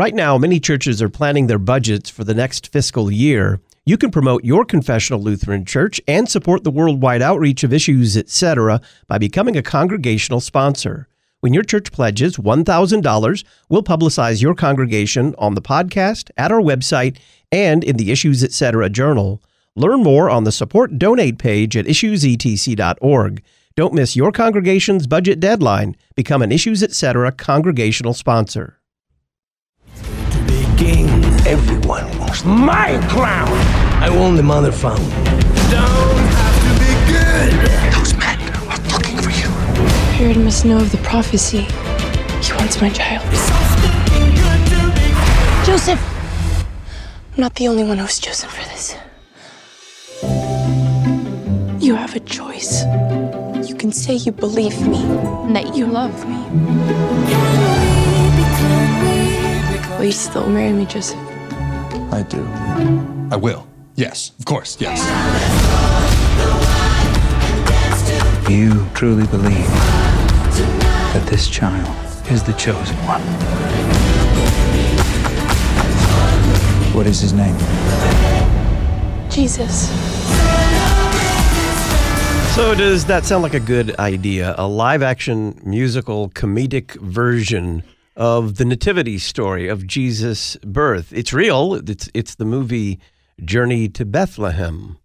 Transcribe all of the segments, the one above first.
Right now, many churches are planning their budgets for the next fiscal year. You can promote your confessional Lutheran church and support the worldwide outreach of issues, etc., by becoming a congregational sponsor. When your church pledges $1,000, we'll publicize your congregation on the podcast, at our website, and in the Issues Etc. journal. Learn more on the support donate page at issuesetc.org. Don't miss your congregation's budget deadline. Become an Issues Etc. congregational sponsor. King. Everyone wants my crown. I won the mother found. Don't have to be good. Those men are looking for you. Herod must know of the prophecy. He wants my child. Joseph! I'm not the only one who's chosen for this. You have a choice. You can say you believe me and that you love me. Will you still marry me, Joseph? I do. I will. Yes, of course, yes. You truly believe that this child is the chosen one. What is his name? Jesus. So, does that sound like a good idea? A live action musical comedic version of the nativity story of Jesus' birth. It's real. It's it's the movie Journey to Bethlehem.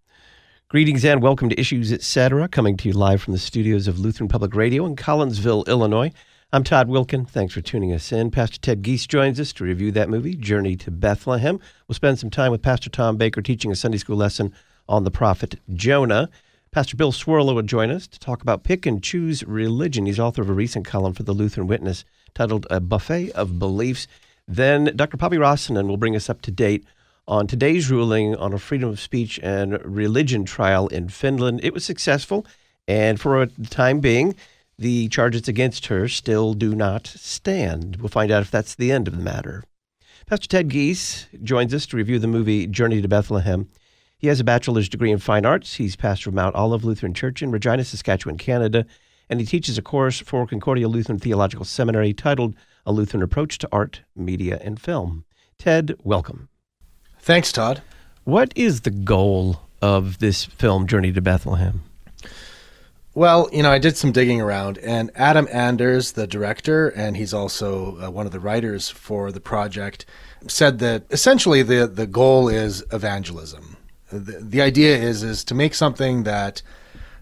Greetings and welcome to Issues Etc. Coming to you live from the studios of Lutheran Public Radio in Collinsville, Illinois. I'm Todd Wilken. Thanks for tuning us in. Pastor Ted Giese joins us to review that movie, Journey to Bethlehem. We'll spend some time with Pastor Tom Baker teaching a Sunday school lesson on the prophet Jonah. Pastor Bill Cwirla will join us to talk about pick and choose religion. He's author of a recent column for the Lutheran Witness titled A Buffet of Beliefs. Then Dr. Päivi Räsänen will bring us up to date on today's ruling on a freedom of speech and religion trial in Finland. It was successful, and for the time being, the charges against her still do not stand. We'll find out if that's the end of the matter. Pastor Ted Giese joins us to review the movie Journey to Bethlehem. He has a bachelor's degree in fine arts. He's pastor of Mount Olive Lutheran Church in Regina, Saskatchewan, Canada, and he teaches a course for Concordia Lutheran Theological Seminary titled A Lutheran Approach to Art, Media, and Film. Ted, welcome. Thanks, Todd. What is the goal of this film, Journey to Bethlehem? Well, you know, I did some digging around, and Adam Anders, the director, and he's also uh, one of the writers for the project, said that essentially the the goal is evangelism. The, the idea is is to make something that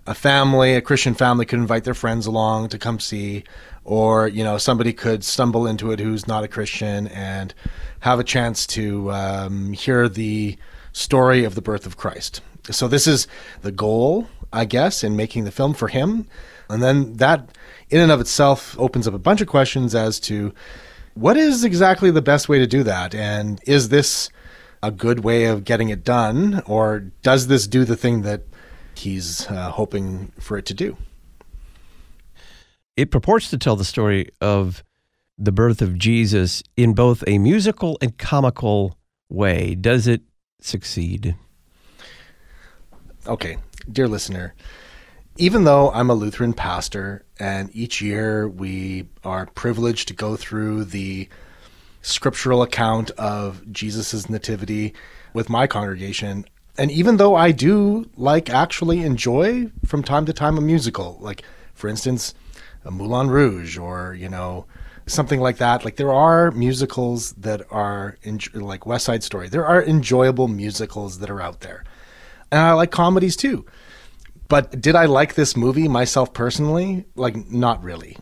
a family, a Christian family, could invite their friends along to come see, or you know, somebody could stumble into it who's not a Christian and have a chance to um, hear the story of the birth of Christ. So this is the goal I guess, in making the film for him. And then that, in and of itself, opens up a bunch of questions as to what is exactly the best way to do that? And is this a good way of getting it done? Or does this do the thing that he's uh, hoping for it to do? It purports to tell the story of the birth of Jesus in both a musical and comical way. Does it succeed? Okay, dear listener, even though I'm a Lutheran pastor and each year we are privileged to go through the scriptural account of Jesus' nativity with my congregation, and even though I do like actually enjoy from time to time a musical, like for instance, a Moulin Rouge or, you know, something like that. Like there are musicals that are in, like West Side Story. There are enjoyable musicals that are out there. And I like comedies too. But did I like this movie myself personally? Like, not really.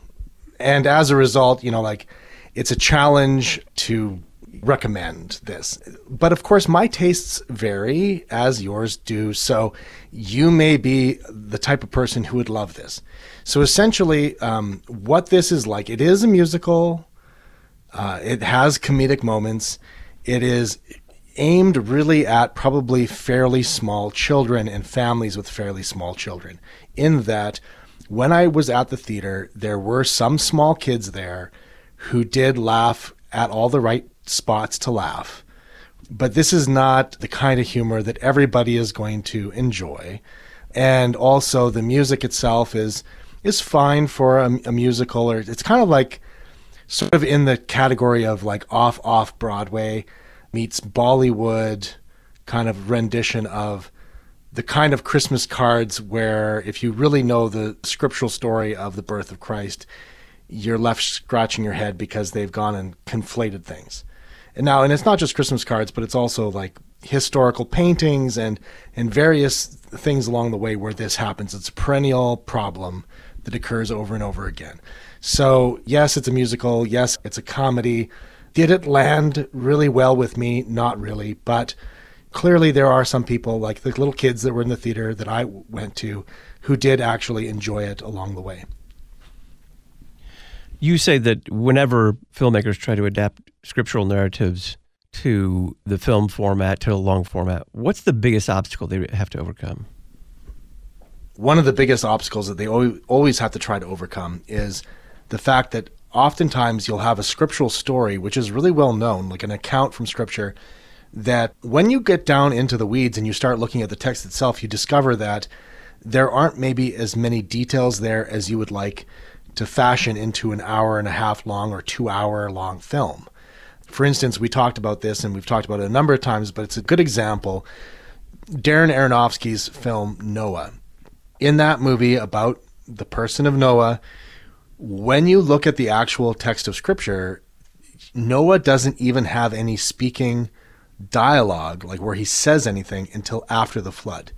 And as a result, you know, like, it's a challenge to recommend this. But of course, my tastes vary as yours do. So you may be the type of person who would love this. So essentially, um, what this is like, it is a musical. Uh, it has comedic moments. It is aimed really at probably fairly small children and families with fairly small children. In that, when I was at the theater, there were some small kids there who did laugh at all the right spots to laugh. But this is not the kind of humor that everybody is going to enjoy. And also, the music itself is is fine for a, a musical, or it's kind of like sort of in the category of like off off Broadway meets Bollywood kind of rendition of the kind of Christmas cards where if you really know the scriptural story of the birth of Christ, you're left scratching your head because they've gone and conflated things. And now, and it's not just Christmas cards, but it's also like historical paintings and and various things along the way where this happens. It's a perennial problem that occurs over and over again. So yes, it's a musical. Yes, it's a comedy. Did it land really well with me? Not really, but clearly there are some people like the little kids that were in the theater that I went to who did actually enjoy it along the way. You say that whenever filmmakers try to adapt scriptural narratives to the film format, to a long format, what's the biggest obstacle they have to overcome? One of the biggest obstacles that they always have to try to overcome is the fact that oftentimes you'll have a scriptural story which is really well known, like an account from scripture, that when you get down into the weeds and you start looking at the text itself, you discover that there aren't maybe as many details there as you would like to fashion into an hour and a half long or two hour long film. For instance, we talked about this and we've talked about it a number of times, but it's a good example. Darren Aronofsky's film Noah. In that movie about the person of Noah, when you look at the actual text of scripture, Noah doesn't even have any speaking dialogue, like where he says anything, until after the flood.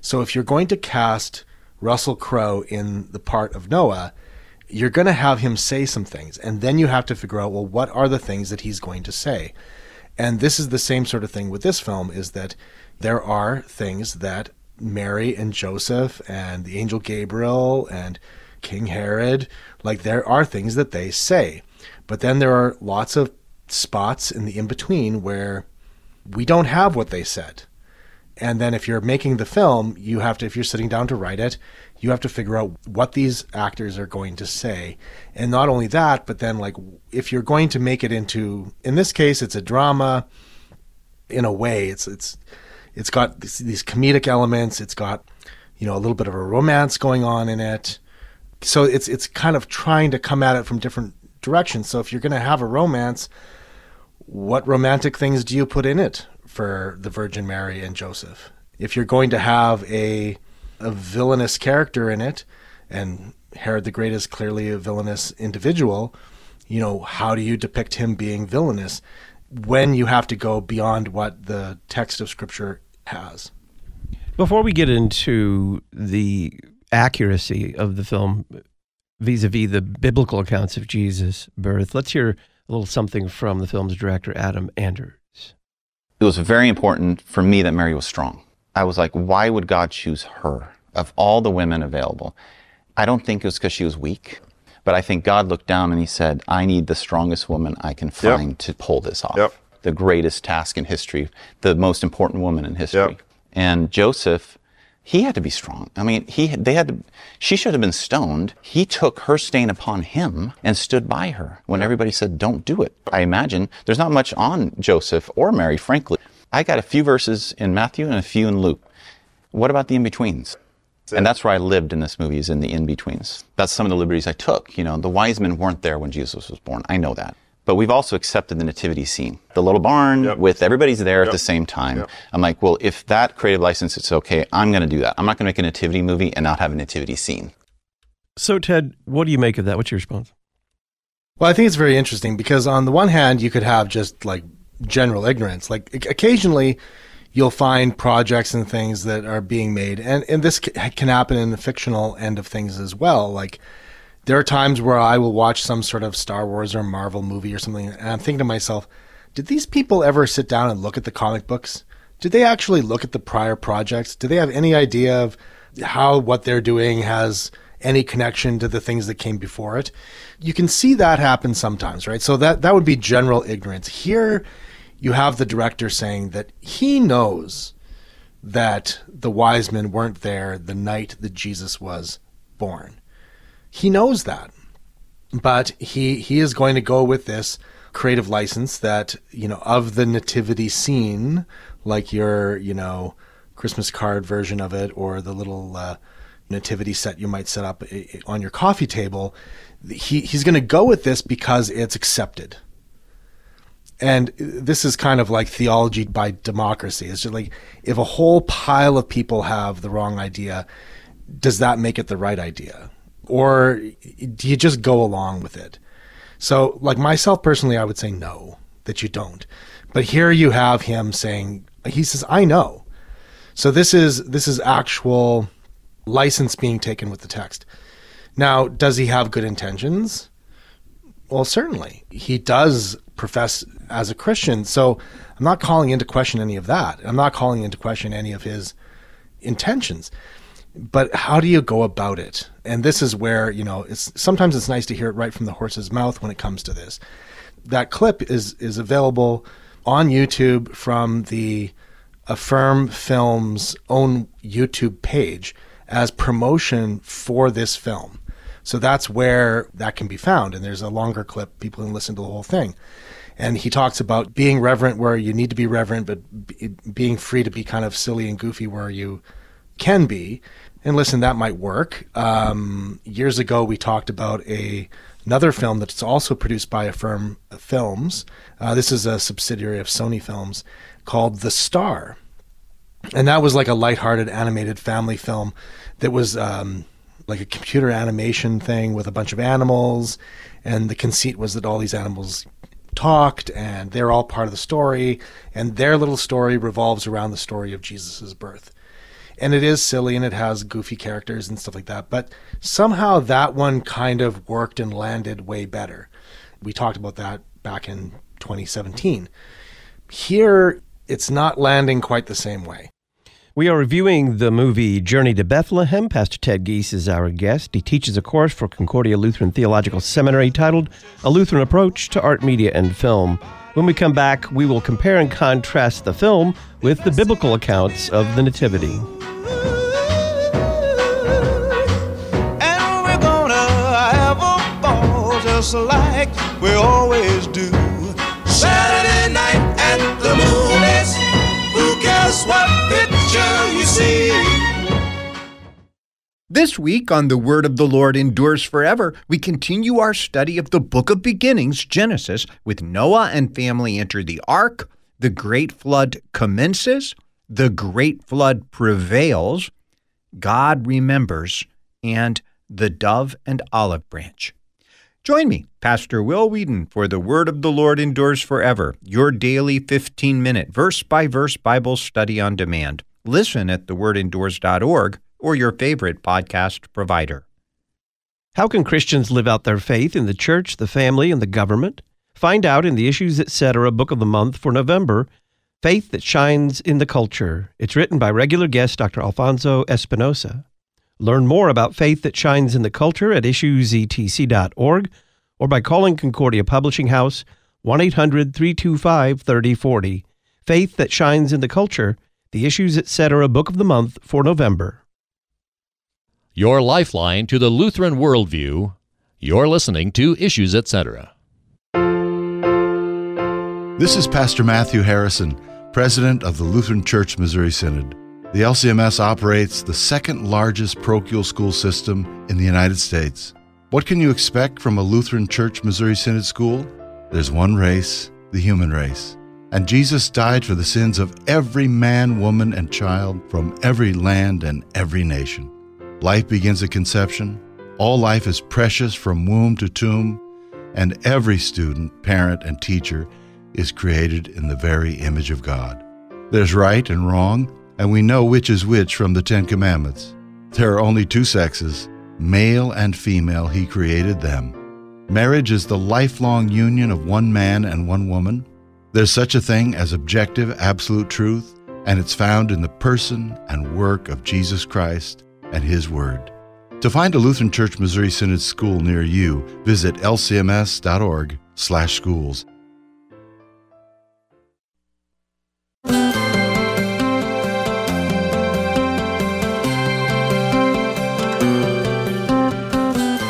So if you're going to cast Russell Crowe in the part of Noah, you're going to have him say some things. And then you have to figure out, well, what are the things that he's going to say? And this is the same sort of thing with this film is that there are things that Mary and Joseph and the angel Gabriel and King Herod, like there are things that they say. But then there are lots of spots in the in between where we don't have what they said. And then if you're making the film, you have to, if you're sitting down to write it, you have to figure out what these actors are going to say. And not only that, but then like if you're going to make it into, in this case, it's a drama. In a way, it's it's it's got these, comedic elements. It's got you know a little bit of a romance going on in it. So it's it's kind of trying to come at it from different directions. So if you're going to have a romance, what romantic things do you put in it for the Virgin Mary and Joseph? If you're going to have a a villainous character in it, and Herod the Great is clearly a villainous individual, you know, how do you depict him being villainous when you have to go beyond what the text of Scripture has? Before we get into the accuracy of the film vis a vis the biblical accounts of Jesus' birth, let's hear a little something from the film's director, Adam Anders. It was very important for me that Mary was strong. I was like, why would God choose her of all the women available? I don't think it was because she was weak, but I think God looked down and he said, I need the strongest woman I can find yep. to pull this off. Yep. The greatest task in history, the most important woman in history. Yep. And Joseph he had to be strong. I mean, he they had to. She should have been stoned. He took her stain upon him and stood by her when everybody said, "Don't do it." I imagine there's not much on Joseph or Mary, frankly. I got a few verses in Matthew and a few in Luke. What about the in betweens? And that's where I lived in this movie, is in the in betweens. That's some of the liberties I took. You know, the wise men weren't there when Jesus was born. I know that. But we've also accepted the nativity scene, the little barn yep. with everybody's there yep. at the same time. Yep. I'm like, well, if that creative license is okay, I'm going to do that. I'm not going to make a nativity movie and not have a nativity scene. So, Ted, what do you make of that? What's your response? Well, I think it's very interesting because on the one hand, you could have just like general ignorance. Like occasionally, you'll find projects and things that are being made, and and this can happen in the fictional end of things as well. Like there are times where I will watch some sort of Star Wars or Marvel movie or something, and I'm thinking to myself, did these people ever sit down and look at the comic books? Did they actually look at the prior projects? Do they have any idea of how what they're doing has any connection to the things that came before it? You can see that happen sometimes, right? So that that would be general ignorance. Here you have the director saying that he knows that the wise men weren't there the night that Jesus was born. He knows that. But he he is going to go with this creative license that, you know, of the nativity scene, like your, you know, Christmas card version of it or the little uh, nativity set you might set up on your coffee table, he, he's going to go with this because it's accepted. And this is kind of like theology by democracy. It's just like if a whole pile of people have the wrong idea, does that make it the right idea? Or do you just go along with it? So, like myself personally, I would say no, that you don't. But here you have him saying, he says, I know. So this is this is actual license being taken with the text. Now, does he have good intentions? Well, certainly. He does profess as a Christian. So I'm not calling into question any of that. I'm not calling into question any of his intentions. But how do you go about it? And this is where, you know, it's sometimes it's nice to hear it right from the horse's mouth when it comes to this. That clip is is available on YouTube from the Affirm Films own YouTube page as promotion for this film. So that's where that can be found. And there's a longer clip. People can listen to the whole thing. And he talks about being reverent where you need to be reverent, but be, being free to be kind of silly and goofy where you can be. And listen, that might work. Um, years ago, we talked about a another film that's also produced by Affirm Films. Uh, this is a subsidiary of Sony Films called The Star, and that was like a lighthearted animated family film that was um, like a computer animation thing with a bunch of animals, and the conceit was that all these animals talked and they're all part of the story, and their little story revolves around the story of Jesus' birth. And it is silly and it has goofy characters and stuff like that, but somehow that one kind of worked and landed way better. We talked about that back in 2017. Here, it's not landing quite the same way. We are reviewing the movie Journey to Bethlehem. Pastor Ted Giese is our guest. He teaches a course for Concordia Lutheran Theological Seminary titled A Lutheran Approach to Art, Media, and Film. When we come back, we will compare and contrast the film with the biblical accounts of the Nativity. And we're gonna have a ball just like we always do. Saturday This week on The Word of the Lord Endures Forever, we continue our study of the book of beginnings, Genesis, with Noah and family enter the ark, the great flood commences, the great flood prevails, God remembers, and the dove and olive branch. Join me, Pastor Will Weedon, for The Word of the Lord Endures Forever, your daily 15 minute verse by verse Bible study on demand. Listen at thewordendures.org or your favorite podcast provider. How can Christians live out their faith in the church, the family, and the government? Find out in the Issues Etc. Book of the Month for November Faith That Shines in the Culture. It's written by regular guest Dr. Alfonso Espinosa. Learn more about faith that shines in the culture at issuesetc.org or by calling Concordia Publishing House 1 800 325 3040. Faith that shines in the culture, the Issues Etc. Book of the Month for November. Your lifeline to the Lutheran worldview. You're listening to Issues Etc. This is Pastor Matthew Harrison, President of the Lutheran Church Missouri Synod. The LCMS operates the second largest parochial school system in the United States. What can you expect from a Lutheran Church Missouri Synod school? There's one race, the human race. And Jesus died for the sins of every man, woman, and child from every land and every nation. Life begins at conception. All life is precious from womb to tomb, and every student, parent, and teacher is created in the very image of God. There's right and wrong, and we know which is which from the Ten Commandments. There are only two sexes, male and female, He created them. Marriage is the lifelong union of one man and one woman. There's such a thing as objective, absolute truth, and it's found in the person and work of Jesus Christ and His Word. To find a Lutheran Church Missouri Synod school near you, visit lcms.org/schools.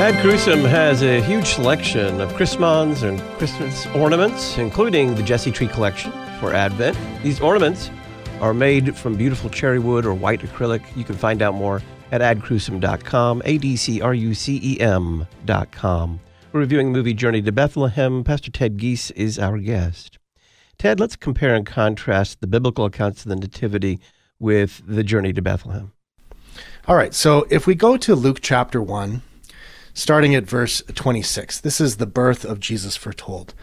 Ad Crucem has a huge selection of Christmas and Christmas ornaments, including the Jesse Tree collection for Advent. These ornaments are made from beautiful cherry wood or white acrylic. You can find out more at adcrucem.com, A D C R U C E M.com. We're reviewing the movie Journey to Bethlehem. Pastor Ted Giese is our guest. Ted, let's compare and contrast the biblical accounts of the Nativity with the Journey to Bethlehem. All right, so if we go to Luke chapter 1, starting at verse 26, this is the birth of Jesus foretold.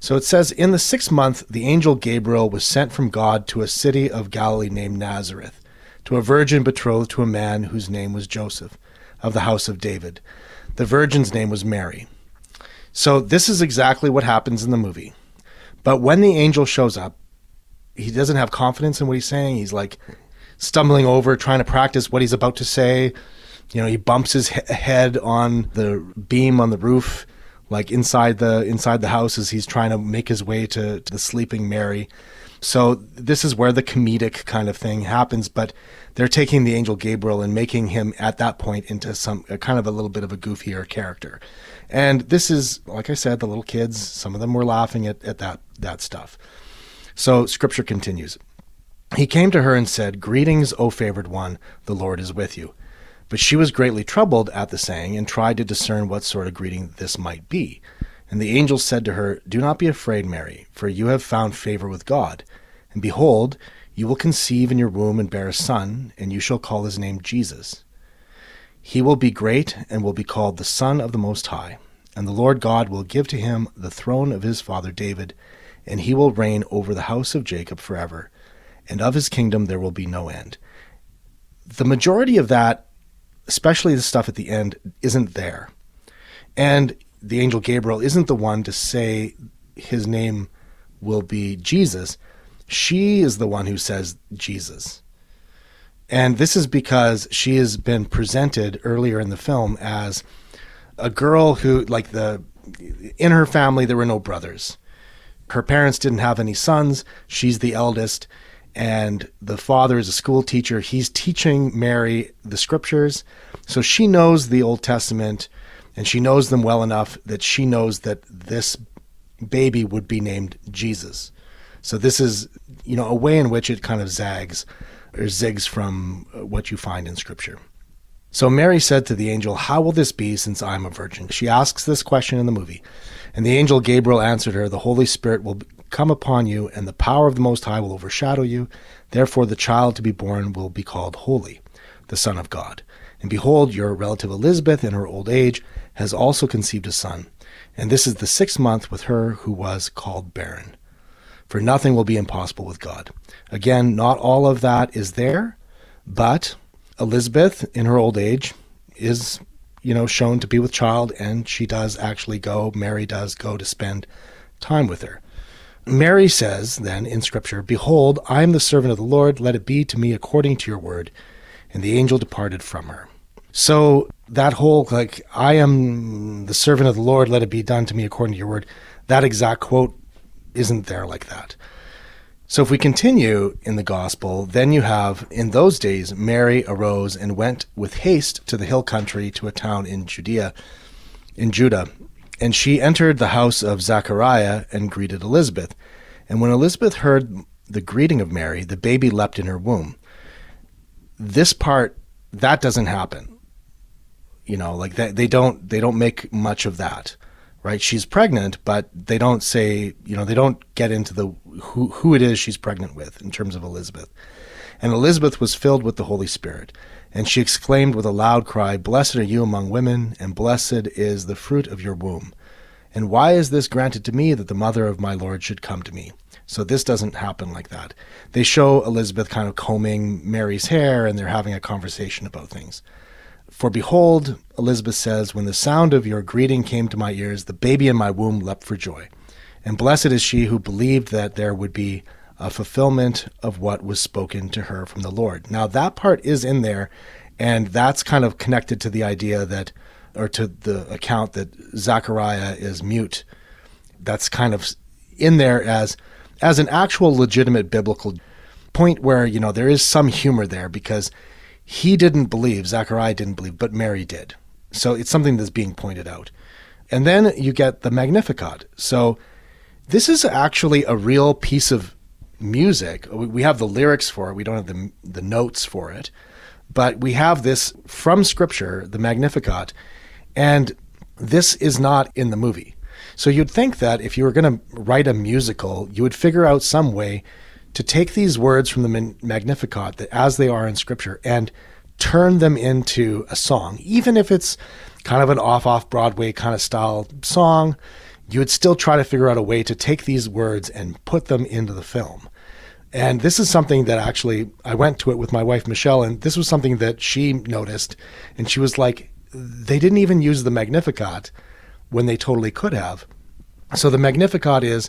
So it says, In the sixth month, the angel Gabriel was sent from God to a city of Galilee named Nazareth, to a virgin betrothed to a man whose name was Joseph, of the house of David. The virgin's name was Mary. So this is exactly what happens in the movie. But when the angel shows up, he doesn't have confidence in what he's saying. He's like stumbling over, trying to practice what he's about to say. You know, he bumps his he- head on the beam on the roof, like inside the inside the house as he's trying to make his way to, to the sleeping Mary. So this is where the comedic kind of thing happens, but they're taking the angel Gabriel and making him at that point into some kind of a little bit of a goofier character. And this is, like I said, the little kids, some of them were laughing at, at that that stuff. So scripture continues. He came to her and said, Greetings, O favored one, the Lord is with you. But she was greatly troubled at the saying and tried to discern what sort of greeting this might be. And the angel said to her, Do not be afraid, Mary, for you have found favor with God. And behold, you will conceive in your womb and bear a son, and you shall call his name Jesus. He will be great and will be called the Son of the Most High. And the Lord God will give to him the throne of his father David, and he will reign over the house of Jacob forever, and of his kingdom there will be no end. The majority of that, especially the stuff at the end, isn't there. And the angel Gabriel isn't the one to say his name will be Jesus. She is the one who says Jesus. And this is because she has been presented earlier in the film as a girl who, like the, in her family, there were no brothers. Her parents didn't have any sons. She's the eldest. And the father is a school teacher. He's teaching Mary the scriptures. So she knows the Old Testament and she knows them well enough that she knows that this baby would be named Jesus. So this is, you know, a way in which it kind of zags or zigs from uh, what you find in Scripture. So Mary said to the angel, How will this be since I'm a virgin? She asks this question in the movie. And the angel Gabriel answered her, The Holy Spirit will come upon you, and the power of the Most High will overshadow you. Therefore, the child to be born will be called Holy, the Son of God. And behold, your relative Elizabeth, in her old age, has also conceived a son. And this is the sixth month with her who was called barren. For nothing will be impossible with God. Again, not all of that is there, but Elizabeth, in her old age, is, you know, shown to be with child, and she does actually go, Mary does go to spend time with her. Mary says then in Scripture, Behold, I am the servant of the Lord, let it be to me according to your word. And the angel departed from her. So that whole, like, I am the servant of the Lord, let it be done to me according to your word, that exact quote isn't there like that. So if we continue in the gospel, then you have, in those days, Mary arose and went with haste to the hill country to a town in Judea, in Judah. And she entered the house of Zachariah and greeted Elizabeth. And when Elizabeth heard the greeting of Mary, the baby leapt in her womb. This part, that doesn't happen. You know, like that, they don't, they don't make much of that right? She's pregnant, but they don't say, you know, they don't get into the who who it is she's pregnant with in terms of Elizabeth. And Elizabeth was filled with the Holy Spirit, and she exclaimed with a loud cry, "Blessed are you among women, and blessed is the fruit of your womb. And why is this granted to me that the mother of my Lord should come to me?" So this doesn't happen like that. They show Elizabeth kind of combing Mary's hair and they're having a conversation about things. For behold, Elizabeth says, when the sound of your greeting came to my ears, the baby in my womb leapt for joy. And blessed is she who believed that there would be a fulfillment of what was spoken to her from the Lord. Now, that part is in there, and that's kind of connected to the idea that, or to the account that Zechariah is mute. That's kind of in there as as an actual legitimate biblical point where you know there is some humor there because he didn't believe, Zachariah didn't believe, but Mary did. So it's something that's being pointed out. And then you get the Magnificat. So this is actually a real piece of music. We have the lyrics for it, we don't have the, the notes for it. But we have this from Scripture, the Magnificat, and this is not in the movie. So you'd think that if you were going to write a musical, you would figure out some way to take these words from the Magnificat that as they are in Scripture and turn them into a song, even if it's kind of an off off Broadway kind of style song. You would still try to figure out a way to take these words and put them into the film. And this is something that actually I went to it with my wife Michelle, and this was something that she noticed, and she was like, they didn't even use the Magnificat when they totally could have. So the Magnificat is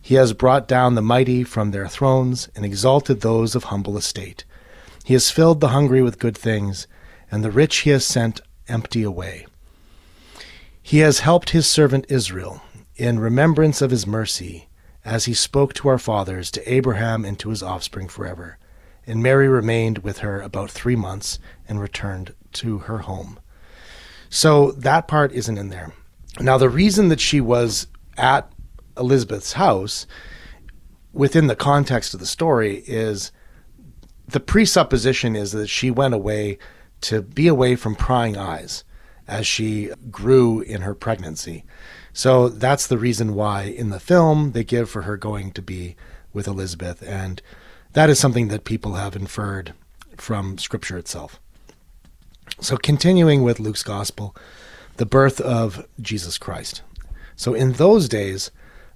He has brought down the mighty from their thrones, and exalted those of humble estate. He has filled the hungry with good things, and the rich he has sent empty away. He has helped his servant Israel in remembrance of his mercy, as he spoke to our fathers, to Abraham, and to his offspring forever. And Mary remained with her about three months and returned to her home. So that part isn't in there. Now, the reason that she was at Elizabeth's house within the context of the story is the presupposition is that she went away to be away from prying eyes as she grew in her pregnancy. So that's the reason why in the film they give for her going to be with Elizabeth. And that is something that people have inferred from scripture itself. So continuing with Luke's gospel, the birth of Jesus Christ. So in those days,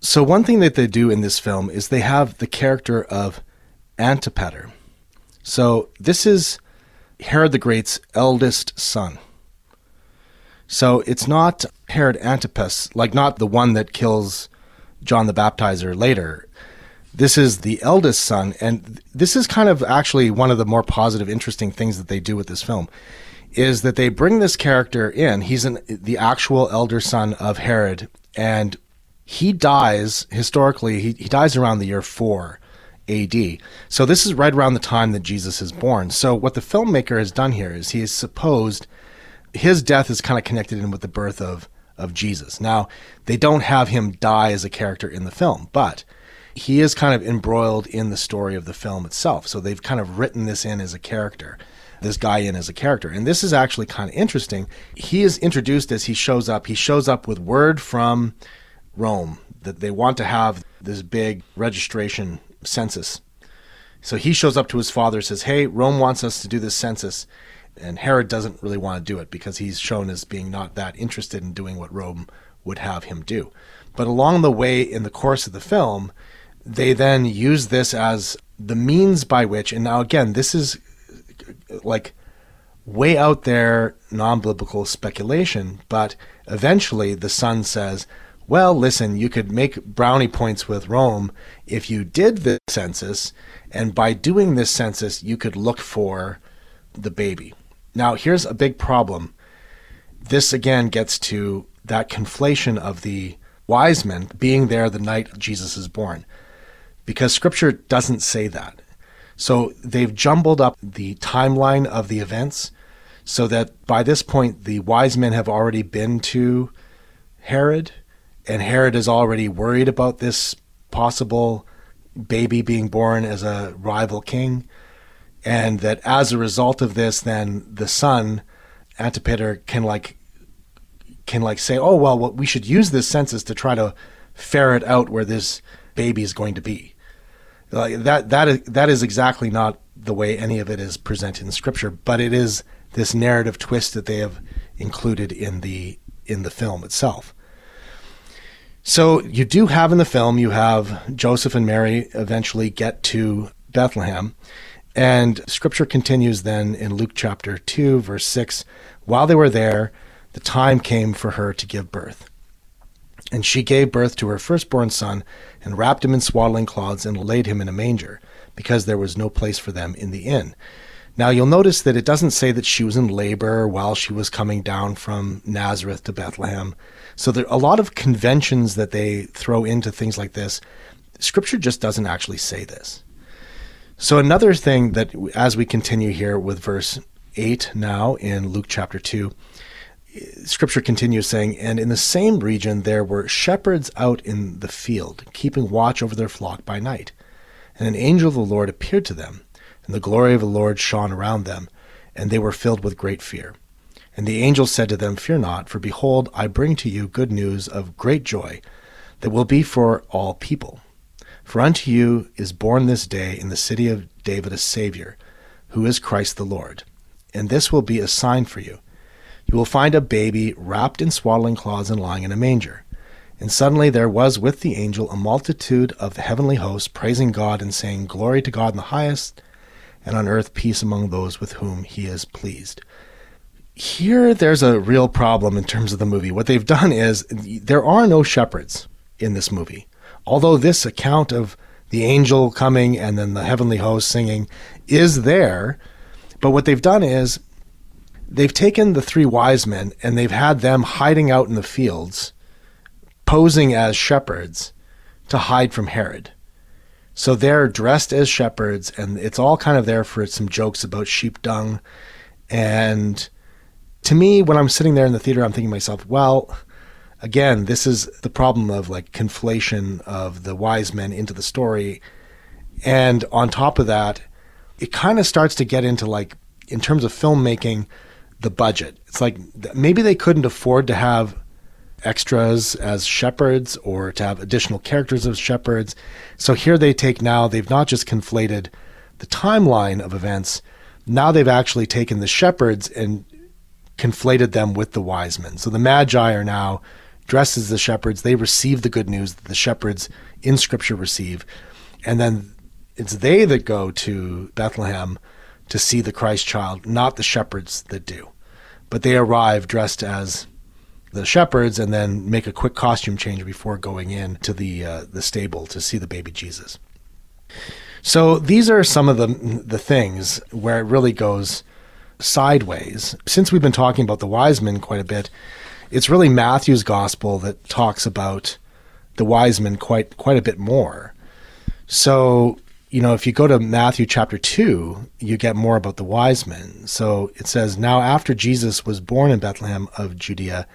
So, one thing that they do in this film is they have the character of Antipater. So this is Herod the Great's eldest son. So it's not Herod Antipas, like not the one that kills John the Baptizer later. This is the eldest son, and this is kind of actually one of the more positive, interesting things that they do with this film, is that they bring this character in. He's an, the actual elder son of Herod, and he dies historically. He, he dies around the year four AD. So this is right around the time that Jesus is born. So what the filmmaker has done here is he has supposed his death is kind of connected in with the birth of of Jesus. Now, they don't have him die as a character in the film, but he is kind of embroiled in the story of the film itself. So they've kind of written this in as a character, this guy in as a character. And this is actually kind of interesting. He is introduced as he shows up. He shows up with word from Rome that they want to have this big registration census. So he shows up to his father, says, Hey, Rome wants us to do this census. And Herod doesn't really want to do it because he's shown as being not that interested in doing what Rome would have him do. But along the way, in the course of the film, they then use this as the means by which, and now again, this is like way out there non biblical speculation, but eventually the son says, well, listen, you could make brownie points with Rome if you did the census, and by doing this census, you could look for the baby. Now, here's a big problem. This again gets to that conflation of the wise men being there the night Jesus is born, because scripture doesn't say that. So they've jumbled up the timeline of the events so that by this point, the wise men have already been to Herod and Herod is already worried about this possible baby being born as a rival king, and that as a result of this, then the son Antipater can like can like say, oh well, well, we should use this census to try to ferret out where this baby is going to be. Like that that is that is exactly not the way any of it is presented in scripture, but it is this narrative twist that they have included in the in the film itself. So you do have in the film, you have Joseph and Mary eventually get to Bethlehem. And scripture continues then in Luke chapter 2, verse 6 While they were there, the time came for her to give birth. And she gave birth to her firstborn son, and wrapped him in swaddling cloths, and laid him in a manger, because there was no place for them in the inn. Now you'll notice that it doesn't say that she was in labor while she was coming down from Nazareth to Bethlehem. So there are a lot of conventions that they throw into things like this. Scripture just doesn't actually say this. So another thing that as we continue here with verse 8 now in Luke chapter 2, scripture continues saying, And in the same region there were shepherds out in the field, keeping watch over their flock by night. And an angel of the Lord appeared to them, and the glory of the Lord shone around them, and they were filled with great fear. And the angel said to them, Fear not, for behold, I bring to you good news of great joy that will be for all people. For unto you is born this day in the city of David a Savior, who is Christ the Lord. And this will be a sign for you. You will find a baby wrapped in swaddling cloths and lying in a manger. And suddenly there was with the angel a multitude of the heavenly hosts praising God and saying, Glory to God in the highest, and on earth peace among those with whom he is pleased. Here, there's a real problem in terms of the movie. What they've done is there are no shepherds in this movie. Although this account of the angel coming and then the heavenly host singing is there, but what they've done is they've taken the three wise men and they've had them hiding out in the fields, posing as shepherds to hide from Herod. So they're dressed as shepherds, and it's all kind of there for some jokes about sheep dung. And to me, when I'm sitting there in the theater, I'm thinking to myself, well, again, this is the problem of like conflation of the wise men into the story. And on top of that, it kind of starts to get into like, in terms of filmmaking, the budget. It's like maybe they couldn't afford to have extras as shepherds or to have additional characters as shepherds. So here they take now, they've not just conflated the timeline of events, now they've actually taken the shepherds and conflated them with the wise men. So the magi are now dressed as the shepherds. They receive the good news that the shepherds in Scripture receive. And then it's they that go to Bethlehem to see the Christ child, not the shepherds that do. But they arrive dressed as the shepherds and then make a quick costume change before going in to the uh, the stable to see the baby Jesus. So these are some of the the things where it really goes sideways. Since we've been talking about the wise men quite a bit, it's really Matthew's gospel that talks about the wise men quite quite a bit more. So you know, if you go to Matthew chapter 2, you get more about the wise men. So it says, Now after Jesus was born in Bethlehem of Judea,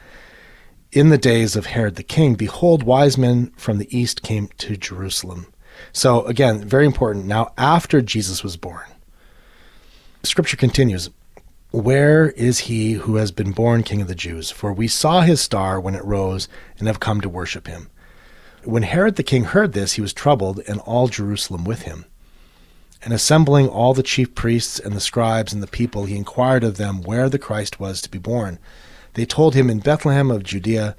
in the days of Herod the king, behold, wise men from the east came to Jerusalem. So again, very important. Now after Jesus was born, scripture continues, Where is he who has been born king of the Jews? For we saw his star when it rose and have come to worship him. When Herod the king heard this, he was troubled, and all Jerusalem with him. And assembling all the chief priests and the scribes and the people, he inquired of them where the Christ was to be born. They told him in Bethlehem of Judea,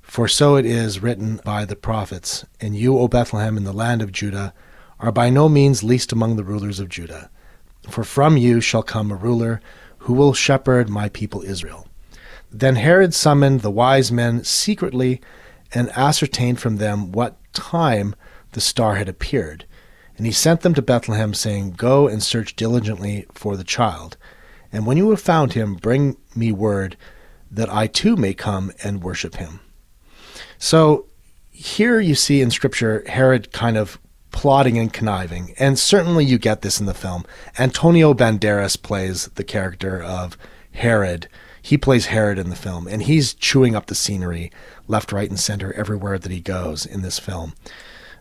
for so it is written by the prophets, And you, O Bethlehem, in the land of Judah, are by no means least among the rulers of Judah. For from you shall come a ruler who will shepherd my people Israel. Then Herod summoned the wise men secretly and ascertained from them what time the star had appeared. And he sent them to Bethlehem, saying, Go and search diligently for the child. And when you have found him, bring me word that I too may come and worship him. So here you see in Scripture Herod kind of plotting and conniving. And certainly you get this in the film. Antonio Banderas plays the character of Herod. He plays Herod in the film, and he's chewing up the scenery left, right, and center everywhere that he goes in this film.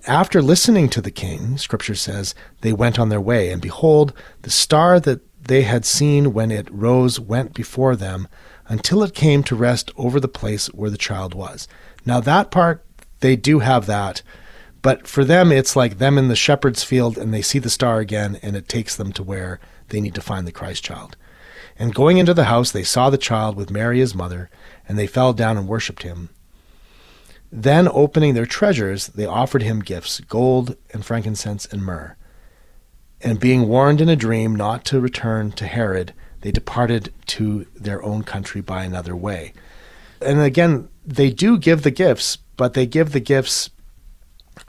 After listening to the king, scripture says, they went on their way, and behold, the star that they had seen when it rose went before them until it came to rest over the place where the child was. Now, that part, they do have that, but for them, it's like them in the shepherd's field, and they see the star again, and it takes them to where they need to find the Christ child. And going into the house, they saw the child with Mary his mother, and they fell down and worshipped him. Then, opening their treasures, they offered him gifts gold and frankincense and myrrh. And being warned in a dream not to return to Herod, they departed to their own country by another way. And again, they do give the gifts, but they give the gifts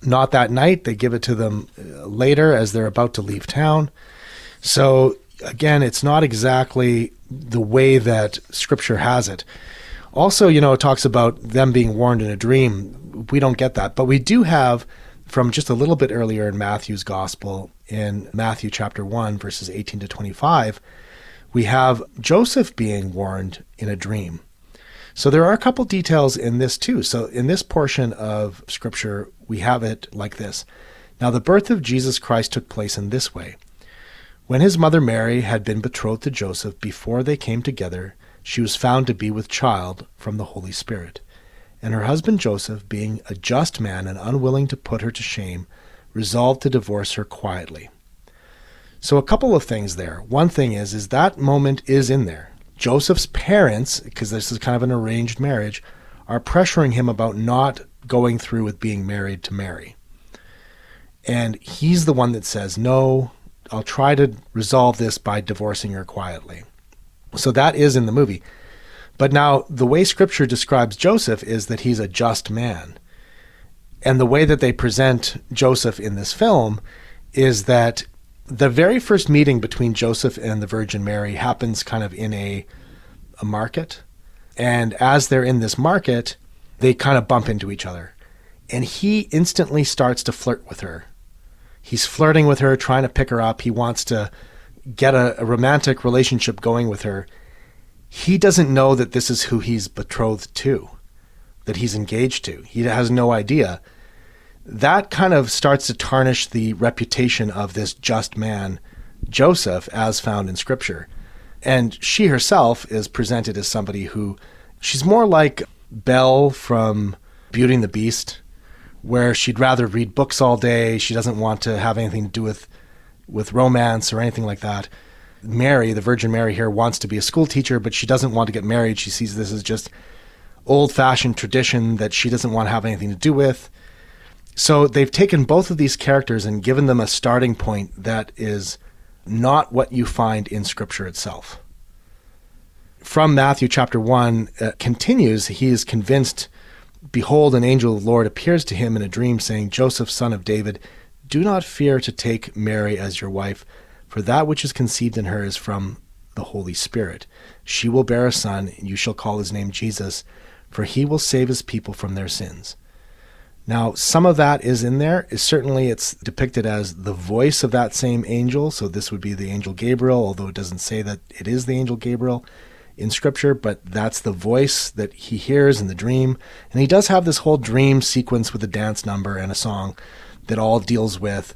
not that night. They give it to them uh, later as they're about to leave town. So again, it's not exactly the way that Scripture has it. Also, you know, it talks about them being warned in a dream. We don't get that, but we do have from just a little bit earlier in Matthew's Gospel, in Matthew chapter 1, verses 18 to 25, we have Joseph being warned in a dream. So there are a couple details in this too. So in this portion of Scripture, we have it like this Now, the birth of Jesus Christ took place in this way. When his mother Mary had been betrothed to Joseph before they came together, she was found to be with child from the Holy Spirit. And her husband Joseph, being a just man and unwilling to put her to shame, resolved to divorce her quietly. So a couple of things there. One thing is is that moment is in there. Joseph's parents, because this is kind of an arranged marriage, are pressuring him about not going through with being married to Mary. And he's the one that says, "No, I'll try to resolve this by divorcing her quietly." So that is in the movie. But now, the way scripture describes Joseph is that he's a just man. And the way that they present Joseph in this film is that the very first meeting between Joseph and the Virgin Mary happens kind of in a, a market. And as they're in this market, they kind of bump into each other. And he instantly starts to flirt with her. He's flirting with her, trying to pick her up. He wants to get a, a romantic relationship going with her, he doesn't know that this is who he's betrothed to, that he's engaged to. He has no idea. That kind of starts to tarnish the reputation of this just man, Joseph, as found in Scripture. And she herself is presented as somebody who she's more like Belle from Beauty and the Beast, where she'd rather read books all day. She doesn't want to have anything to do with with romance or anything like that. Mary, the Virgin Mary here, wants to be a school teacher, but she doesn't want to get married. She sees this as just old fashioned tradition that she doesn't want to have anything to do with. So they've taken both of these characters and given them a starting point that is not what you find in Scripture itself. From Matthew chapter 1 uh, continues, he is convinced, Behold, an angel of the Lord appears to him in a dream, saying, Joseph, son of David, do not fear to take Mary as your wife, for that which is conceived in her is from the Holy Spirit. She will bear a son, and you shall call his name Jesus, for he will save his people from their sins. Now, some of that is in there. Certainly, it's depicted as the voice of that same angel. So, this would be the angel Gabriel, although it doesn't say that it is the angel Gabriel in Scripture, but that's the voice that he hears in the dream. And he does have this whole dream sequence with a dance number and a song that all deals with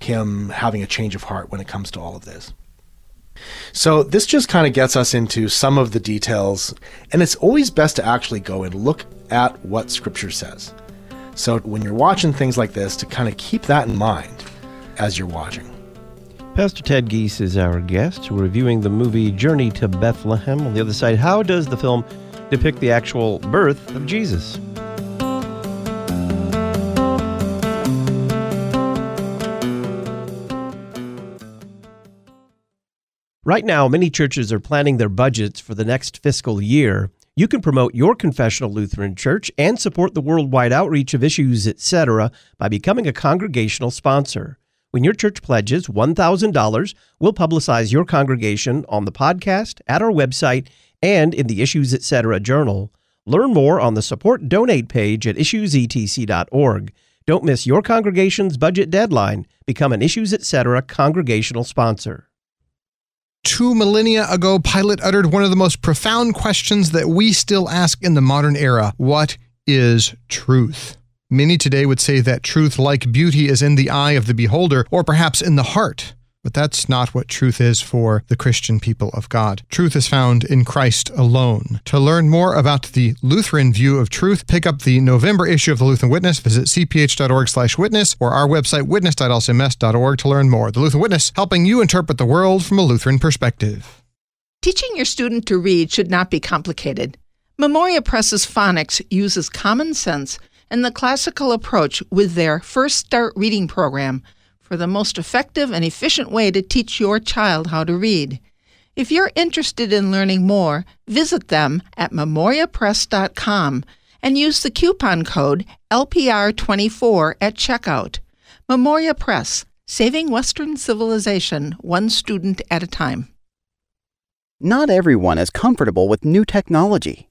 him having a change of heart when it comes to all of this. So this just kind of gets us into some of the details, and it's always best to actually go and look at what Scripture says. So when you're watching things like this, to kind of keep that in mind as you're watching. Pastor Ted Giese is our guest. Reviewing the movie Journey to Bethlehem. On the other side, how does the film depict the actual birth of Jesus? Right now, many churches are planning their budgets for the next fiscal year. You can promote your confessional Lutheran church and support the worldwide outreach of issues, etc., by becoming a congregational sponsor. When your church pledges $1,000, we'll publicize your congregation on the podcast, at our website, and in the Issues Etc. journal. Learn more on the support donate page at issuesetc.org. Don't miss your congregation's budget deadline. Become an Issues Etc. congregational sponsor two millennia ago, Pilate uttered one of the most profound questions that we still ask in the modern era What is truth? Many today would say that truth, like beauty, is in the eye of the beholder, or perhaps in the heart. But that's not what truth is for the Christian people of God. Truth is found in Christ alone. To learn more about the Lutheran view of truth, pick up the November issue of the Lutheran Witness, visit cph.org/witness or our website witness.lcms.org to learn more. The Lutheran Witness, helping you interpret the world from a Lutheran perspective. Teaching your student to read should not be complicated. Memoria Press's phonics uses common sense and the classical approach with their First Start Reading program for the most effective and efficient way to teach your child how to read. If you're interested in learning more, visit them at memoriapress.com and use the coupon code LPR24 at checkout. Memoria Press, saving Western civilization one student at a time. Not everyone is comfortable with new technology.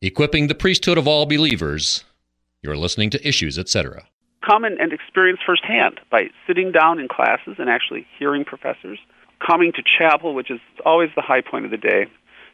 Equipping the priesthood of all believers. You're listening to Issues, etc. Come and, and experience firsthand by sitting down in classes and actually hearing professors, coming to chapel, which is always the high point of the day,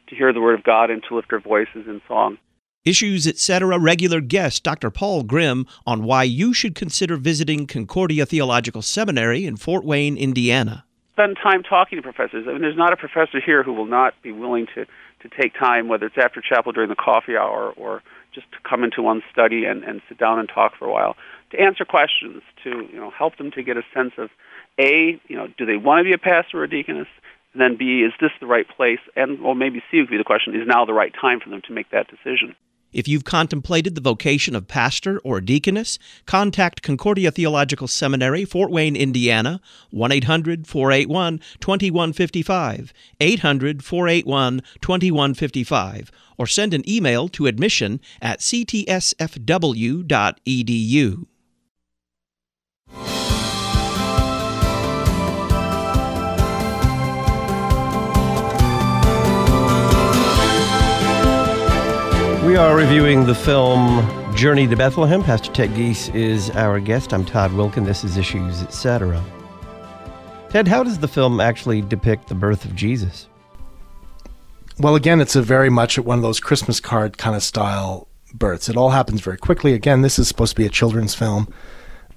to hear the Word of God and to lift our voices in song. Issues, etc. regular guest Dr. Paul Grimm on why you should consider visiting Concordia Theological Seminary in Fort Wayne, Indiana. Spend time talking to professors. I mean, there's not a professor here who will not be willing to to take time, whether it's after chapel during the coffee hour or just to come into one's study and, and sit down and talk for a while, to answer questions, to you know help them to get a sense of a you know do they want to be a pastor or a deaconess, and then b is this the right place, and or maybe c would be the question is now the right time for them to make that decision. If you've contemplated the vocation of pastor or deaconess, contact Concordia Theological Seminary, Fort Wayne, Indiana, 1 800 481 2155, 800 481 2155, or send an email to admission at ctsfw.edu. We are reviewing the film Journey to Bethlehem. Pastor Ted Giese is our guest. I'm Todd Wilken. This is Issues, etc. Ted, how does the film actually depict the birth of Jesus? Well, again, it's a very much one of those Christmas card kind of style births. It all happens very quickly. Again, this is supposed to be a children's film.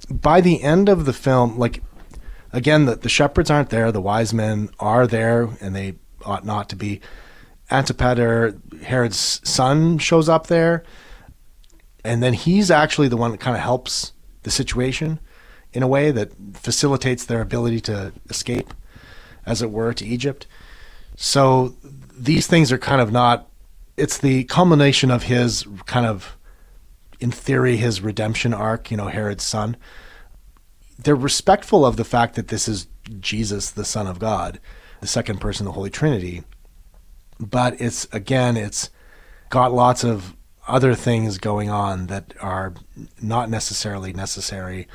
By the end of the film, like, again, the, the shepherds aren't there, the wise men are there, and they ought not to be. Antipater, Herod's son, shows up there, and then he's actually the one that kind of helps the situation in a way that facilitates their ability to escape, as it were, to Egypt. So these things are kind of not. It's the culmination of his kind of, in theory, his redemption arc. You know, Herod's son. They're respectful of the fact that this is Jesus, the Son of God, the second person of the Holy Trinity but it's again it's got lots of other things going on that are not necessarily necessary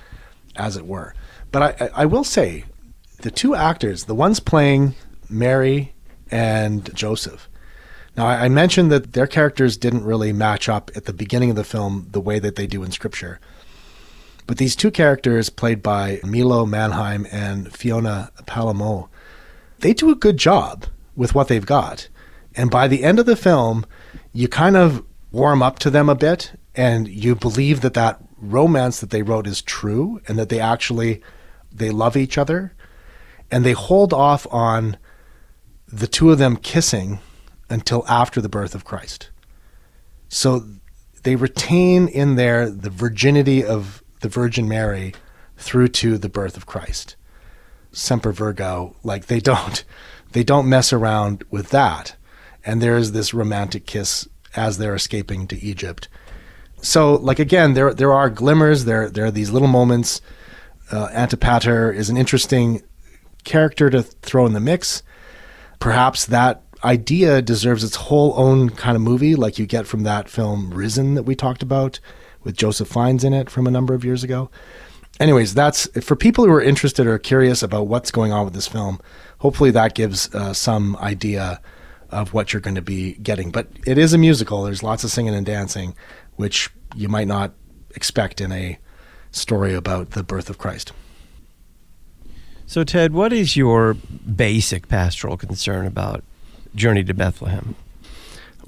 as it were. But i i will say the two actors the ones playing mary and joseph. Now i mentioned that their characters didn't really match up at the beginning of the film the way that they do in scripture. But these two characters played by milo manheim and fiona palomo they do a good job with what they've got and by the end of the film, you kind of warm up to them a bit and you believe that that romance that they wrote is true and that they actually they love each other and they hold off on the two of them kissing until after the birth of Christ. So they retain in there the virginity of the Virgin Mary through to the birth of Christ. Semper Virgo, like they don't they don't mess around with that and there's this romantic kiss as they're escaping to Egypt. So, like again, there there are glimmers. There there are these little moments. Uh, Antipater is an interesting character to throw in the mix. Perhaps that idea deserves its whole own kind of movie, like you get from that film Risen that we talked about with Joseph Fiennes in it from a number of years ago. Anyways, that's for people who are interested or curious about what's going on with this film. Hopefully, that gives uh, some idea of what you're going to be getting. But it is a musical. There's lots of singing and dancing, which you might not expect in a story about the birth of Christ. So, Ted, what is your basic pastoral concern about Journey to Bethlehem?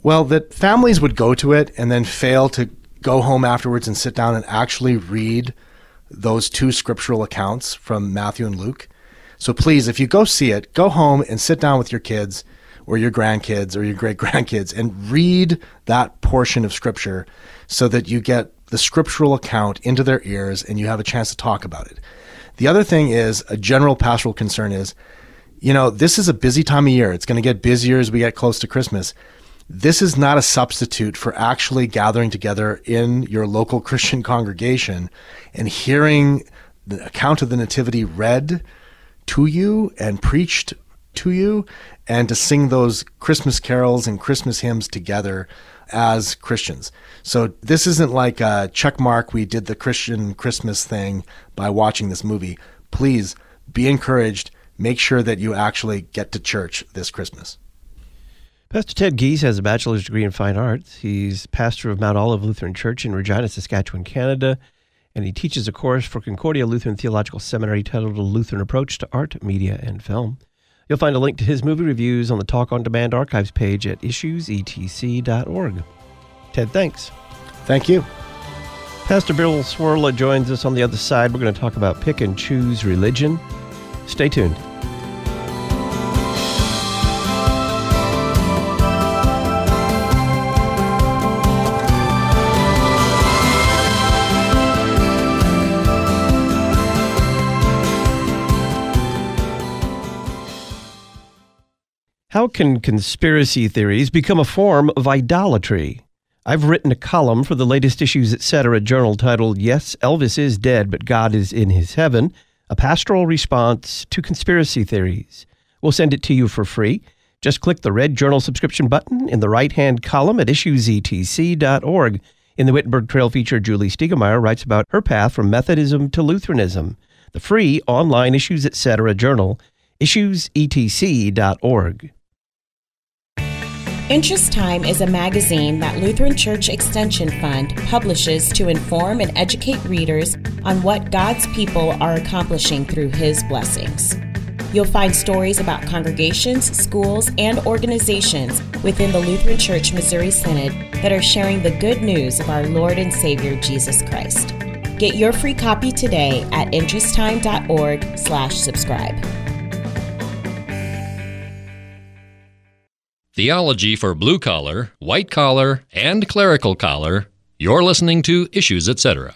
Well, that families would go to it and then fail to go home afterwards and sit down and actually read those two scriptural accounts from Matthew and Luke. So please, if you go see it, go home and sit down with your kids or your grandkids or your great grandkids and read that portion of scripture so that you get the scriptural account into their ears and you have a chance to talk about it. The other thing is a general pastoral concern is, you know, this is a busy time of year. It's going to get busier as we get close to Christmas. This is not a substitute for actually gathering together in your local Christian congregation and hearing the account of the Nativity read to you and preached to you and to sing those Christmas carols and Christmas hymns together as Christians. So this isn't like a check mark we did the Christian Christmas thing by watching this movie. Please be encouraged. Make sure that you actually get to church this Christmas. Pastor Ted Giese has a bachelor's degree in fine arts. He's pastor of Mount Olive Lutheran Church in Regina, Saskatchewan, Canada, and he teaches a course for Concordia Lutheran Theological Seminary titled A Lutheran Approach to Art, Media, and Film. You'll find a link to his movie reviews on the Talk on Demand archives page at issuesetc.org. Ted, thanks. Thank you. Pastor Bill Cwirla joins us on the other side. We're going to talk about pick and choose religion. Stay tuned. How can conspiracy theories become a form of idolatry? I've written a column for the latest issues, etc. journal titled Yes, Elvis is Dead, but God is in His Heaven, a pastoral response to conspiracy theories. We'll send it to you for free. Just click the red journal subscription button in the right hand column at issuesetc.org. In the Wittenberg Trail feature, Julie Stiegemeyer writes about her path from Methodism to Lutheranism. The free online Issues Etc. journal, issuesetc.org. Interest Time is a magazine that Lutheran Church Extension Fund publishes to inform and educate readers on what God's people are accomplishing through His blessings. You'll find stories about congregations, schools, and organizations within the Lutheran Church Missouri Synod that are sharing the good news of our Lord and Savior Jesus Christ. Get your free copy today at interesttime.org/subscribe. Theology for blue collar, white collar, and clerical collar. You're listening to Issues, etc.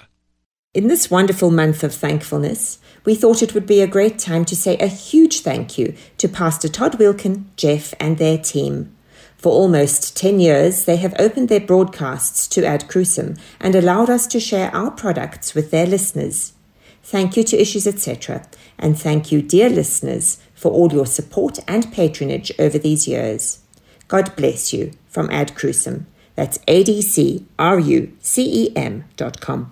In this wonderful month of thankfulness, we thought it would be a great time to say a huge thank you to Pastor Todd Wilken, Jeff, and their team. For almost 10 years, they have opened their broadcasts to Ad Crucem and allowed us to share our products with their listeners. Thank you to Issues Etc. And thank you, dear listeners, for all your support and patronage over these years. God bless you from Ad Crucem. That's A-D-C-R-U-C-E-M dot com.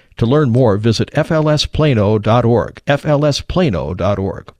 To learn more, visit flsplano.org, flsplano.org.